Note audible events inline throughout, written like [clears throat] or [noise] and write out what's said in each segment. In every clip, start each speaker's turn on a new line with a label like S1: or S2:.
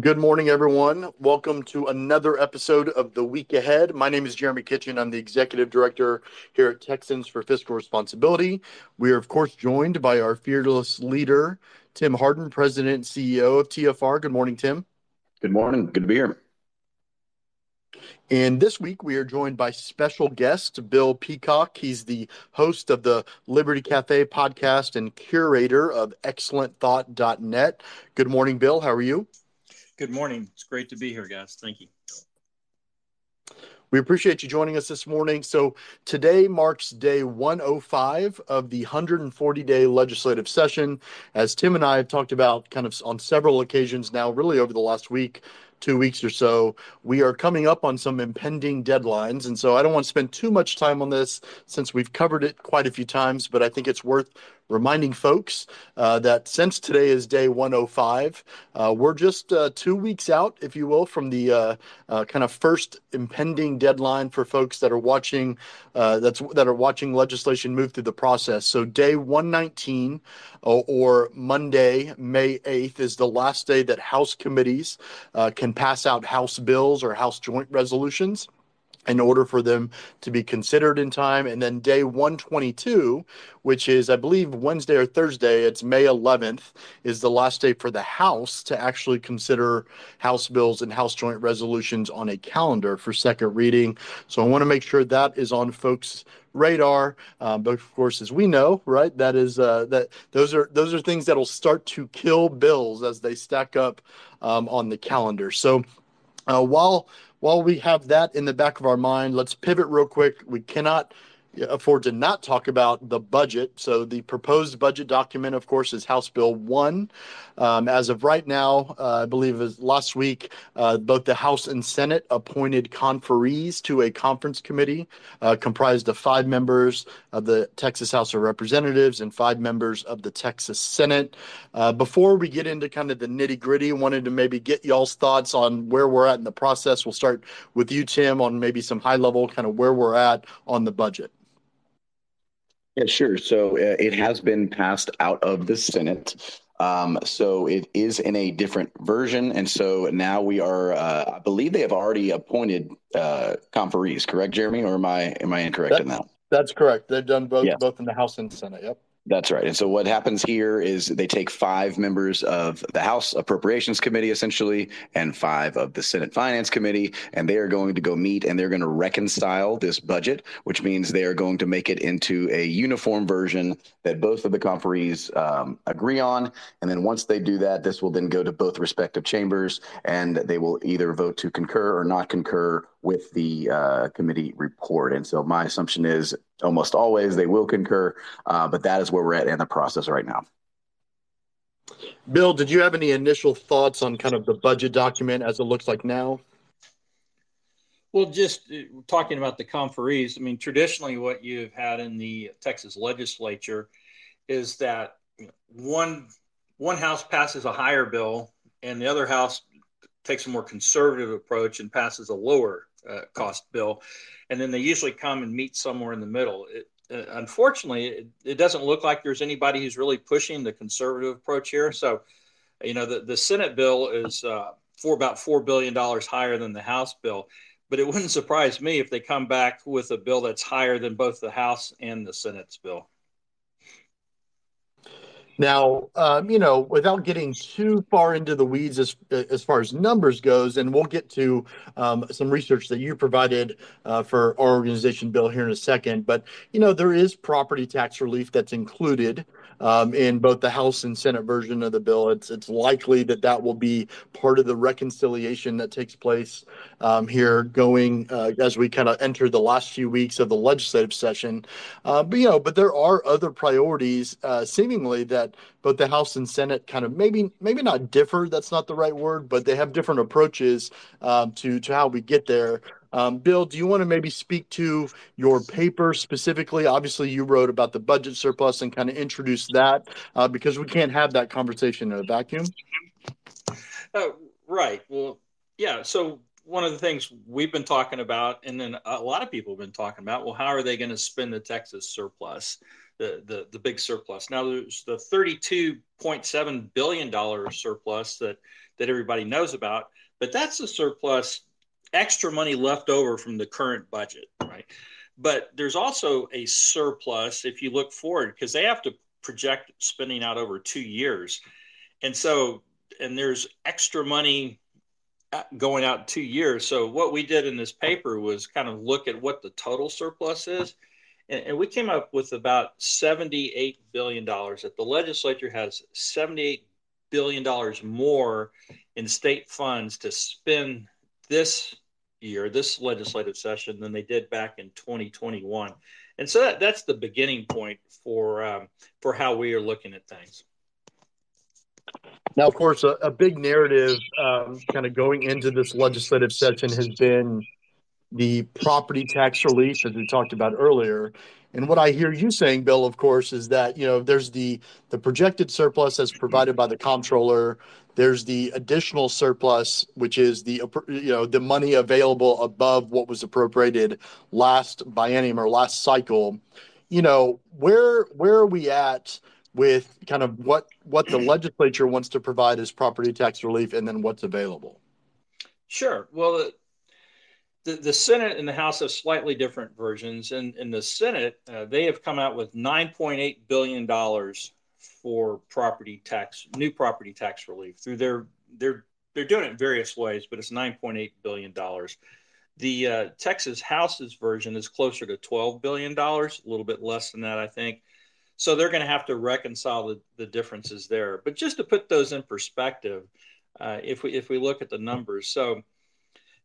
S1: Good morning, everyone. Welcome to another episode of The Week Ahead. My name is Jeremy Kitchen. I'm the Executive Director here at Texans for Fiscal Responsibility. We are, of course, joined by our fearless leader, Tim Hardin, President and CEO of TFR. Good morning, Tim.
S2: Good morning. Good to be here.
S1: And this week we are joined by special guest Bill Peacock. He's the host of the Liberty Cafe podcast and curator of excellentthought.net. Good morning, Bill. How are you?
S3: Good morning. It's great to be here, guys. Thank you.
S1: We appreciate you joining us this morning. So, today marks day 105 of the 140 day legislative session. As Tim and I have talked about kind of on several occasions now, really over the last week, two weeks or so, we are coming up on some impending deadlines. And so I don't want to spend too much time on this since we've covered it quite a few times, but I think it's worth reminding folks uh, that since today is day 105, uh, we're just uh, two weeks out, if you will, from the uh, uh, kind of first impending deadline for folks that are watching uh, that's that are watching legislation move through the process. So day 119 or Monday, May 8th, is the last day that House committees can pass out House bills or House joint resolutions in order for them to be considered in time. And then day 122, which is, I believe, Wednesday or Thursday, it's May 11th, is the last day for the House to actually consider House bills and House joint resolutions on a calendar for second reading. So I want to make sure that is on folks' radar. Um, but of course, as we know, right, that is uh, that those are those are things that will start to kill bills as they stack up um, on the calendar. So uh, while while we have that in the back of our mind, let's pivot real quick. We cannot afford to not talk about the budget. So the proposed budget document, of course, is House Bill 1. Um, as of right now, uh, I believe it last week, uh, both the House and Senate appointed conferees to a conference committee uh, comprised of five members of the Texas House of Representatives and five members of the Texas Senate. Uh, before we get into kind of the nitty gritty, wanted to maybe get y'all's thoughts on where we're at in the process. We'll start with you, Tim, on maybe some high level kind of where we're at on the budget.
S2: Yeah, sure. So uh, it has been passed out of the Senate. Um, so it is in a different version, and so now we are. Uh, I believe they have already appointed uh, conferees. Correct, Jeremy, or am I am I incorrect
S1: that,
S2: in that?
S1: That's correct. They've done both yes. both in the House and Senate. Yep.
S2: That's right. And so what happens here is they take five members of the House Appropriations Committee, essentially, and five of the Senate Finance Committee, and they are going to go meet and they're going to reconcile this budget, which means they are going to make it into a uniform version that both of the conferees um, agree on. And then once they do that, this will then go to both respective chambers, and they will either vote to concur or not concur with the uh, committee report. And so my assumption is almost always they will concur, uh, but that is where we're at in the process right now.
S1: Bill, did you have any initial thoughts on kind of the budget document as it looks like now?
S3: Well, just uh, talking about the conferees, I mean, traditionally, what you've had in the Texas legislature is that one one house passes a higher bill, and the other house takes a more conservative approach and passes a lower uh, cost bill, and then they usually come and meet somewhere in the middle. It, uh, unfortunately, it, it, doesn't look like there's anybody who's really pushing the conservative approach here. So, you know, the, the Senate bill is uh, for about four billion dollars higher than the House bill, but it wouldn't surprise me if they come back with a bill that's higher than both the House and the Senate's bill.
S1: Now, um, you know, without getting too far into the weeds as as far as numbers goes, and we'll get to um, some research that you provided uh, for our organization, Bill, here in a second. But you know, there is property tax relief that's included um, in both the House and Senate version of the bill. It's it's likely that that will be part of the reconciliation that takes place um, here going uh, as we kind of enter the last few weeks of the legislative session. Uh, but you know, but there are other priorities uh, seemingly that both the House and Senate kind of maybe maybe not differ. That's not the right word, but they have different approaches um, to to how we get there. Um, Bill, do you want to maybe speak to your paper specifically? Obviously, you wrote about the budget surplus and kind of introduce that uh, because we can't have that conversation in a vacuum.
S3: Uh, right. Well, yeah. So one of the things we've been talking about, and then a lot of people have been talking about, well, how are they going to spend the Texas surplus? The, the, the big surplus. Now there's the $32.7 billion surplus that, that everybody knows about, but that's a surplus extra money left over from the current budget, right? But there's also a surplus if you look forward because they have to project spending out over two years. And so, and there's extra money uh, going out two years. So what we did in this paper was kind of look at what the total surplus is and, and we came up with about $78 billion that the legislature has $78 billion more in state funds to spend this year, this legislative session, than they did back in 2021. And so that, that's the beginning point for um, for how we are looking at things.
S1: Now, of course, a, a big narrative um, kind of going into this legislative session has been the property tax relief, as we talked about earlier. And what I hear you saying, Bill, of course, is that you know there's the the projected surplus as provided by the comptroller. There's the additional surplus, which is the you know the money available above what was appropriated last biennium or last cycle. You know where where are we at with kind of what what the legislature wants to provide as property tax relief, and then what's available?
S3: Sure. Well, the, the Senate and the House have slightly different versions. And in the Senate, uh, they have come out with $9.8 billion for property tax, new property tax relief through their, their, they're doing it in various ways, but it's $9.8 billion. The uh, Texas House's version is closer to $12 billion, a little bit less than that, I think. So they're going to have to reconcile the, the differences there. But just to put those in perspective, uh, if we if we look at the numbers, so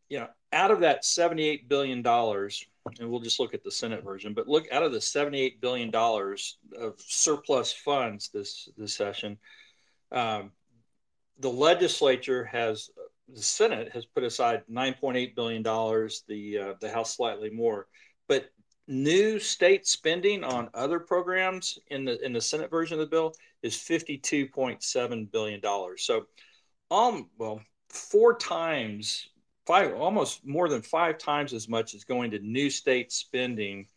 S3: you know, out of that $78 billion, and we'll just look at the Senate version, but look out of the $78 billion of surplus funds this, this session, um, the legislature has, the Senate has put aside $9.8 billion, the, uh, the House slightly more. But new state spending on other programs in the in the Senate version of the bill is $52.7 billion. So um well four times five almost more than five times as much is going to new state spending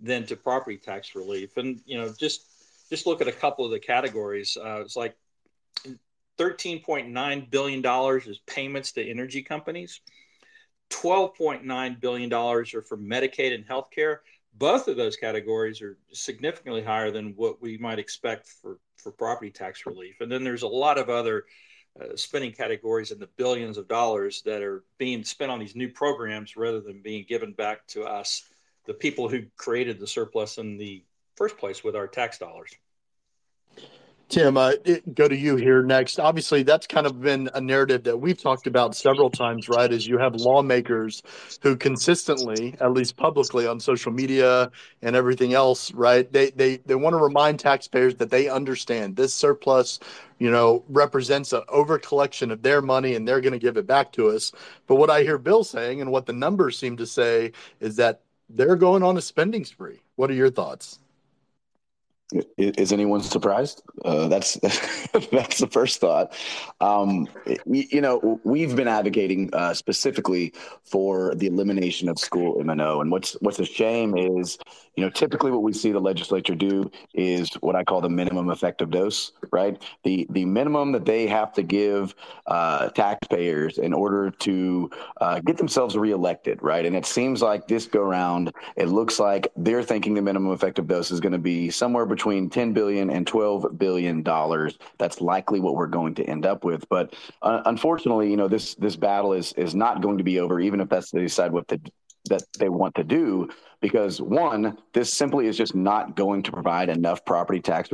S3: than to property tax relief. And you know just just look at a couple of the categories. Uh, it's like 13.9 billion dollars is payments to energy companies. 12.9 billion dollars are for medicaid and healthcare. Both of those categories are significantly higher than what we might expect for for property tax relief. And then there's a lot of other uh, spending categories and the billions of dollars that are being spent on these new programs rather than being given back to us, the people who created the surplus in the first place with our tax dollars.
S1: Tim, uh, go to you here next. Obviously, that's kind of been a narrative that we've talked about several times, right? Is you have lawmakers who consistently, at least publicly on social media and everything else, right? They they they want to remind taxpayers that they understand this surplus, you know, represents an over collection of their money and they're going to give it back to us. But what I hear Bill saying and what the numbers seem to say is that they're going on a spending spree. What are your thoughts?
S2: Is anyone surprised? Uh, that's [laughs] that's the first thought. Um, you know, we've been advocating uh, specifically for the elimination of school M&O, and what's what's a shame is, you know, typically what we see the legislature do is what I call the minimum effective dose, right? The the minimum that they have to give uh, taxpayers in order to uh, get themselves reelected, right? And it seems like this go round, it looks like they're thinking the minimum effective dose is going to be somewhere between 10 billion and 12 billion dollars. That's likely what we're going to end up with. But uh, unfortunately, you know, this this battle is is not going to be over, even if that's they decide what to, that they want to do. Because one, this simply is just not going to provide enough property tax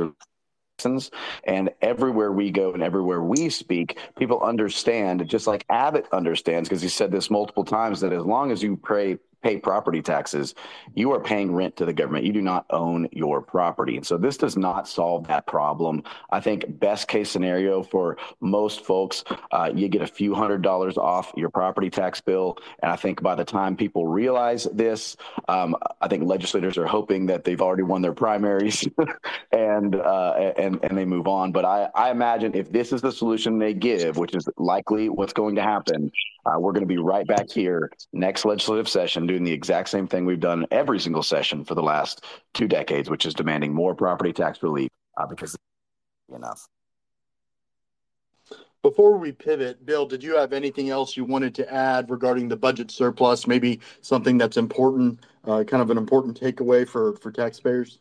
S2: and everywhere we go and everywhere we speak, people understand, just like Abbott understands, because he said this multiple times, that as long as you pray pay property taxes, you are paying rent to the government. You do not own your property. And so this does not solve that problem. I think best case scenario for most folks, uh, you get a few hundred dollars off your property tax bill. And I think by the time people realize this, um, I think legislators are hoping that they've already won their primaries [laughs] and, uh, and, and they move on. But I, I imagine if this is the solution they give, which is likely what's going to happen, uh, we're going to be right back here next legislative session doing the exact same thing we've done every single session for the last two decades, which is demanding more property tax relief uh, because enough.
S1: Before we pivot, Bill, did you have anything else you wanted to add regarding the budget surplus? Maybe something that's important, uh, kind of an important takeaway for for taxpayers.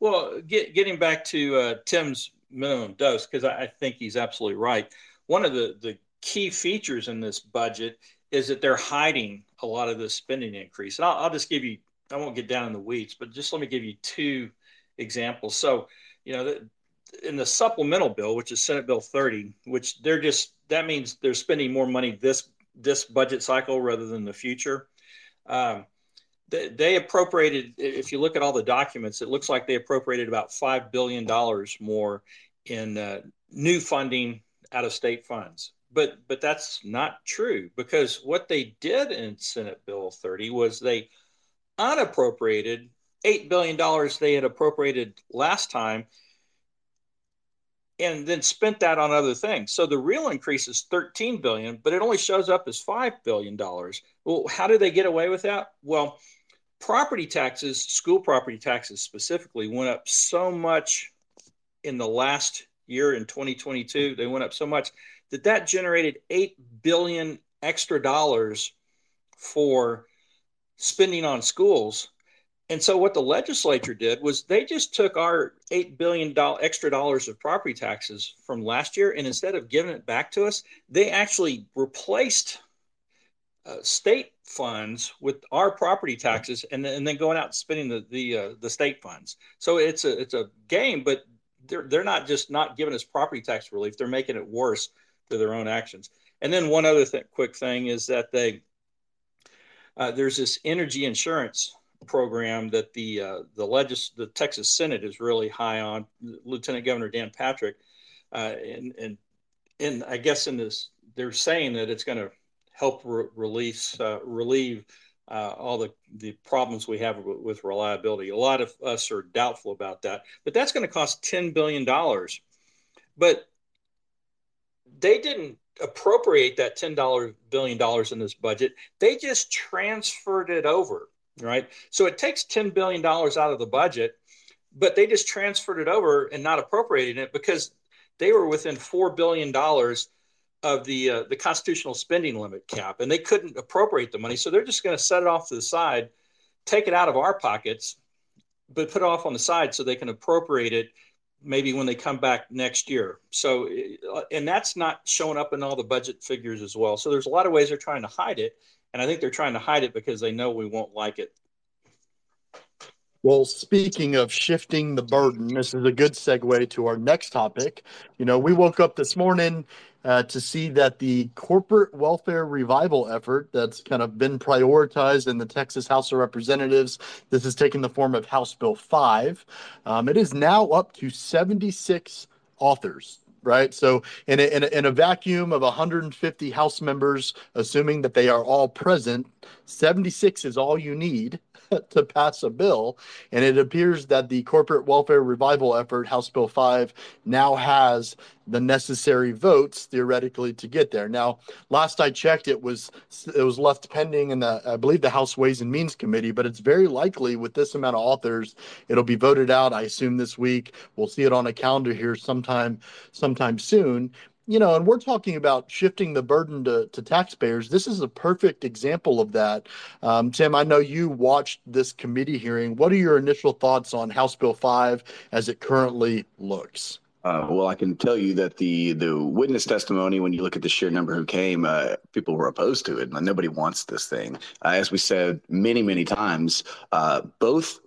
S3: Well, get, getting back to uh, Tim's minimum dose, because I, I, think he's absolutely right. One of the the key features in this budget is that they're hiding a lot of the spending increase. And I'll, I'll just give you, I won't get down in the weeds, but just let me give you two examples. So, you know, the, in the supplemental bill, which is Senate Bill 30, which they're just that means they're spending more money this this budget cycle rather than the future. Um, they, they, appropriated, if you look at all the documents, it looks like they appropriated about five billion dollars more in uh, new funding out of state funds. But but that's not true because what they did in Senate Bill 30 was they unappropriated eight billion dollars they had appropriated last time and then spent that on other things. So the real increase is 13 billion, but it only shows up as 5 billion dollars. Well, how do they get away with that? Well, property taxes, school property taxes specifically went up so much in the last year in 2022, they went up so much that that generated 8 billion extra dollars for spending on schools and so what the legislature did was they just took our eight billion dollar extra dollars of property taxes from last year, and instead of giving it back to us, they actually replaced uh, state funds with our property taxes, and then, and then going out and spending the the uh, the state funds. So it's a it's a game, but they're they're not just not giving us property tax relief; they're making it worse through their own actions. And then one other th- quick thing is that they uh, there's this energy insurance program that the uh, the legis the Texas Senate is really high on. Lieutenant Governor Dan Patrick, uh, and and and I guess in this they're saying that it's going to help re- release uh, relieve uh, all the the problems we have with, with reliability. A lot of us are doubtful about that, but that's going to cost ten billion dollars. But they didn't appropriate that ten billion dollars in this budget. They just transferred it over right? So it takes $10 billion out of the budget, but they just transferred it over and not appropriating it because they were within $4 billion of the, uh, the constitutional spending limit cap and they couldn't appropriate the money. So they're just going to set it off to the side, take it out of our pockets, but put it off on the side so they can appropriate it maybe when they come back next year. So, and that's not showing up in all the budget figures as well. So there's a lot of ways they're trying to hide it. And I think they're trying to hide it because they know we won't like it.
S1: Well, speaking of shifting the burden, this is a good segue to our next topic. You know, we woke up this morning uh, to see that the corporate welfare revival effort that's kind of been prioritized in the Texas House of Representatives, this has taken the form of House Bill 5. Um, it is now up to 76 authors right? So in a, in a, in a vacuum of 150 House members, assuming that they are all present, 76 is all you need [laughs] to pass a bill. And it appears that the corporate welfare revival effort, House Bill 5, now has the necessary votes theoretically to get there. Now, last I checked, it was it was left pending in the I believe the House Ways and Means Committee, but it's very likely with this amount of authors, it'll be voted out. I assume this week. We'll see it on a calendar here sometime sometime soon you know, and we're talking about shifting the burden to, to taxpayers. This is a perfect example of that. Um, Tim, I know you watched this committee hearing. What are your initial thoughts on House Bill 5 as it currently looks?
S2: Uh, well, I can tell you that the the witness testimony, when you look at the sheer number who came, uh, people were opposed to it. Nobody wants this thing. Uh, as we said many, many times, uh, both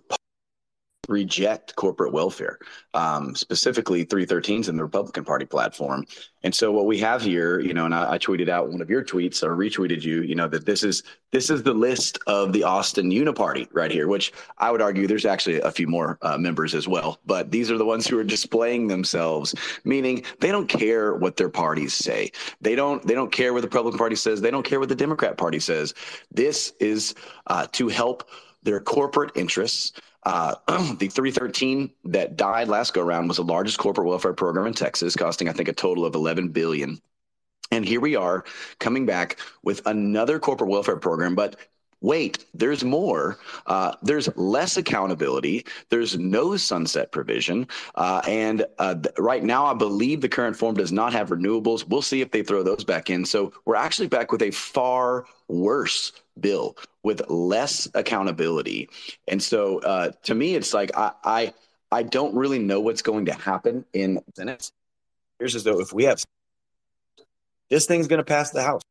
S2: reject corporate welfare, um, specifically 313s in the Republican Party platform. And so what we have here, you know, and I, I, tweeted out one of your tweets or retweeted you, you know, that this is this is the list of the Austin Uniparty right here, which I would argue there's actually a few more uh, members as well, but these are the ones who are displaying themselves, meaning they don't care what their parties say. They don't they don't care what the Republican Party says. They don't care what the Democrat Party says. This is uh, to help their corporate interests. Uh, [clears throat] the 313 that died last go around was the largest corporate welfare program in Texas, costing I think a total of 11 billion. And here we are coming back with another corporate welfare program, but wait, there's more. Uh, there's less accountability. There's no sunset provision. Uh, and uh, th- right now, I believe the current form does not have renewables. We'll see if they throw those back in. So we're actually back with a far worse bill with less accountability. And so uh, to me, it's like I, I I don't really know what's going to happen in Senate. Here's as though if we have this thing's going to pass the House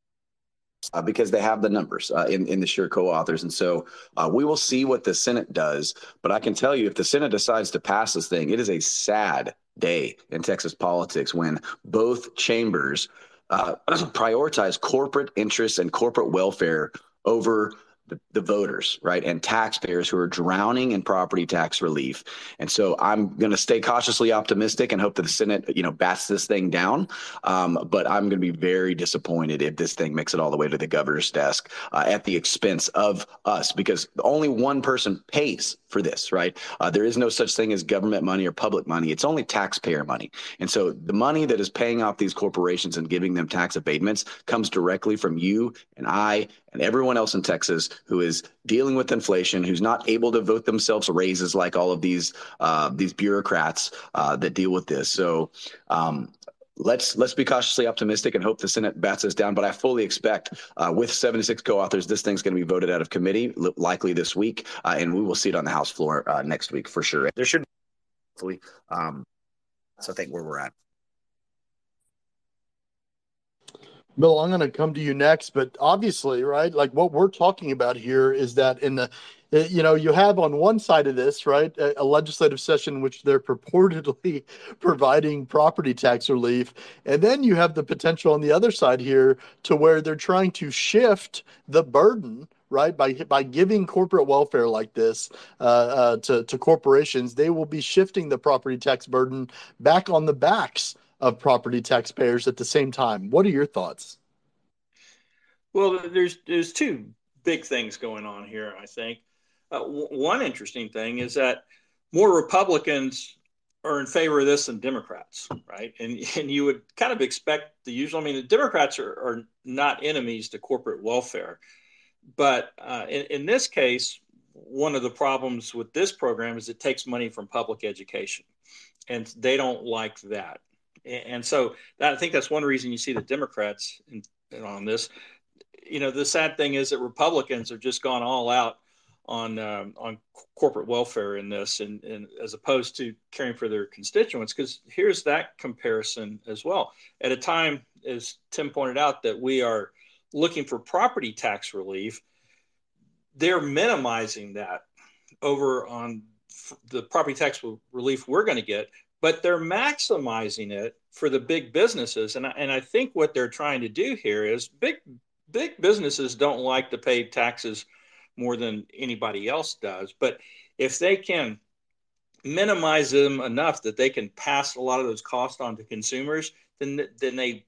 S2: uh, because they have the numbers uh, in, in the sure co-authors. And so uh, we will see what the Senate does. But I can tell you, if the Senate decides to pass this thing, it is a sad day in Texas politics when both chambers uh, [clears throat] prioritize corporate interests and corporate welfare over the, the, voters, right, and taxpayers who are drowning in property tax relief. And so I'm going to stay cautiously optimistic and hope that the Senate, you know, bats this thing down. Um, but I'm going to be very disappointed if this thing makes it all the way to the governor's desk uh, at the expense of us, because only one person pays for this, right? Uh, there is no such thing as government money or public money. It's only taxpayer money. And so the money that is paying off these corporations and giving them tax abatements comes directly from you and I and everyone else in Texas who is dealing with inflation, who's not able to vote themselves raises like all of these uh, these bureaucrats uh, that deal with this. So um, let's let's be cautiously optimistic and hope the Senate bats us down. But I fully expect, uh, with 76 co-authors, this thing's going to be voted out of committee, likely this week, uh, and we will see it on the House floor uh, next week for sure. There should, hopefully, um, so I think where we're at.
S1: Bill, I'm going to come to you next, but obviously, right, like what we're talking about here is that in the, eh, you know, you have on one side of this, right, a, a legislative session which they're purportedly [laughs] providing property tax relief, and then you have the potential on the other side here to where they're trying to shift the burden right? By by giving corporate welfare like this uh, uh, to to corporations, they will be shifting the property tax burden back on the backs of property taxpayers at the same time. What are your thoughts?
S3: Well, there's there's two big things going on here. I think uh, w- one interesting thing is that more Republicans are in favor of this than Democrats, right? And and you would kind of expect the usual. I mean, the Democrats are, are not enemies to corporate welfare, but uh, in, in this case, one of the problems with this program is it takes money from public education, and they don't like that. And so I think that's one reason you see the Democrats in on this. You know, the sad thing is that Republicans have just gone all out on um, on corporate welfare in this, and, and as opposed to caring for their constituents. Because here's that comparison as well. At a time, as Tim pointed out, that we are looking for property tax relief, they're minimizing that over on the property tax relief we're going to get but they're maximizing it for the big businesses. And I, and I think what they're trying to do here is big big businesses don't like to pay taxes more than anybody else does. But if they can minimize them enough that they can pass a lot of those costs on to consumers, then then they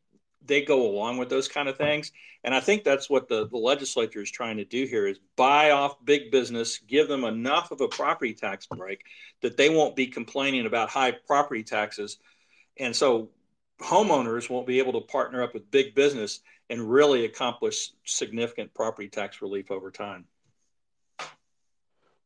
S3: they go along with those kind of things. And I think that's what the, the legislature is trying to do here is buy off big business, give them enough of a property tax break that they won't be complaining about high property taxes. And so homeowners won't be able to partner up with big business and really accomplish significant property tax relief over time.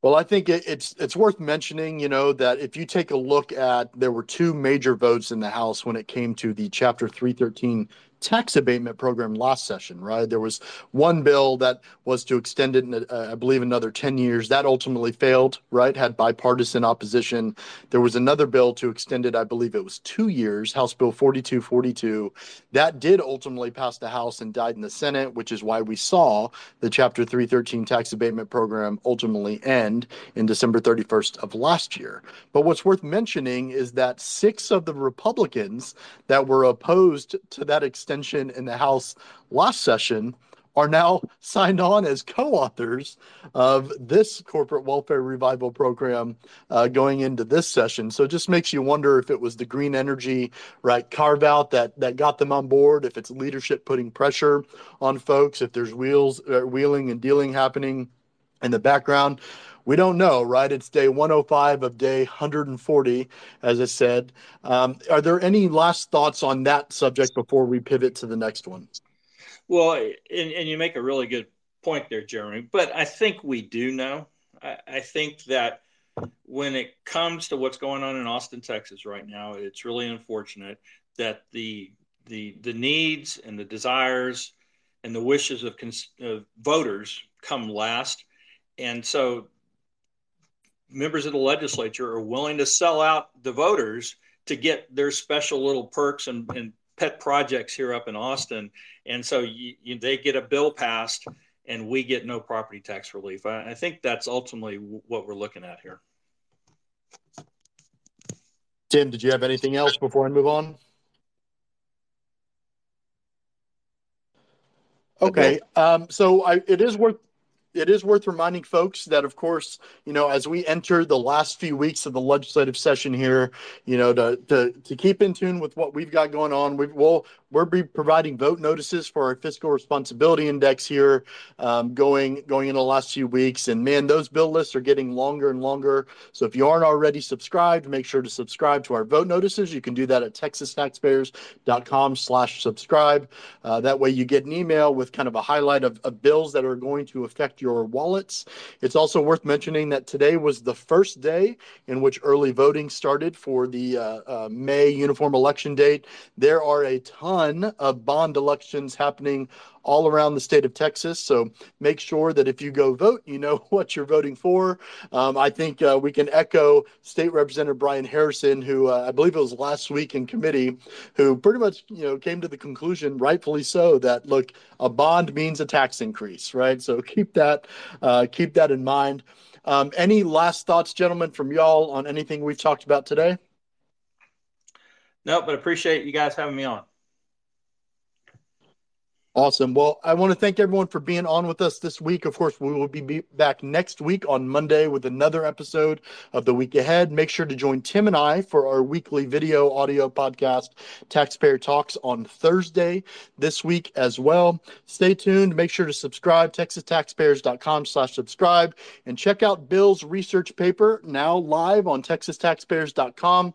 S1: Well, I think it's it's worth mentioning, you know, that if you take a look at there were two major votes in the House when it came to the Chapter 313 tax abatement program last session, right? There was one bill that was to extend it, uh, I believe, another 10 years. That ultimately failed, right? Had bipartisan opposition. There was another bill to extend it, I believe it was two years, House Bill 4242. That did ultimately pass the House and died in the Senate, which is why we saw the Chapter 313 tax abatement program ultimately end in December 31st of last year. But what's worth mentioning is that six of the Republicans that were opposed to that extension extension in the House last session are now signed on as co-authors of this corporate welfare revival program uh, going into this session. So it just makes you wonder if it was the green energy right carve out that that got them on board, if it's leadership putting pressure on folks, if there's wheels uh, wheeling and dealing happening in the background we don't know, right? It's day 105 of day 140, as I said. Um, are there any last thoughts on that subject before we pivot to the next one?
S3: Well, and, and you make a really good point there, Jeremy. But I think we do know. I, I think that when it comes to what's going on in Austin, Texas right now, it's really unfortunate that the the the needs and the desires and the wishes of, cons- of voters come last, and so members of the legislature are willing to sell out the voters to get their special little perks and, and pet projects here up in Austin, and so you, you, they get a bill passed, and we get no property tax relief. I, I think that's ultimately what we're looking at here.
S1: Tim, did you have anything else before I move on? Okay, um, so I, it is worth it is worth reminding folks that, of course, you know, as we enter the last few weeks of the legislative session here, you know, to to, to keep in tune with what we've got going on, we will we'll be providing vote notices for our fiscal responsibility index here, um, going going into the last few weeks. And man, those bill lists are getting longer and longer. So if you aren't already subscribed, make sure to subscribe to our vote notices. You can do that at texastaxpayers.com/slash-subscribe. Uh, that way, you get an email with kind of a highlight of, of bills that are going to affect your wallets. It's also worth mentioning that today was the first day in which early voting started for the uh, uh, May uniform election date. There are a ton of bond elections happening all around the state of Texas. So make sure that if you go vote, you know [laughs] what you're voting for. Um, I think uh, we can echo State Representative Brian Harrison, who uh, I believe it was last week in committee, who pretty much you know came to the conclusion, rightfully so, that look, a bond means a tax increase, right? So keep that uh, keep that in mind. Um, any last thoughts, gentlemen, from y'all on anything we've talked about today?
S3: No, but appreciate you guys having me on.
S1: Awesome. Well, I want to thank everyone for being on with us this week. Of course, we will be back next week on Monday with another episode of the week ahead. Make sure to join Tim and I for our weekly video audio podcast, Taxpayer Talks, on Thursday this week as well. Stay tuned. Make sure to subscribe, texastaxpayers.com slash subscribe, and check out Bill's research paper now live on texastaxpayers.com.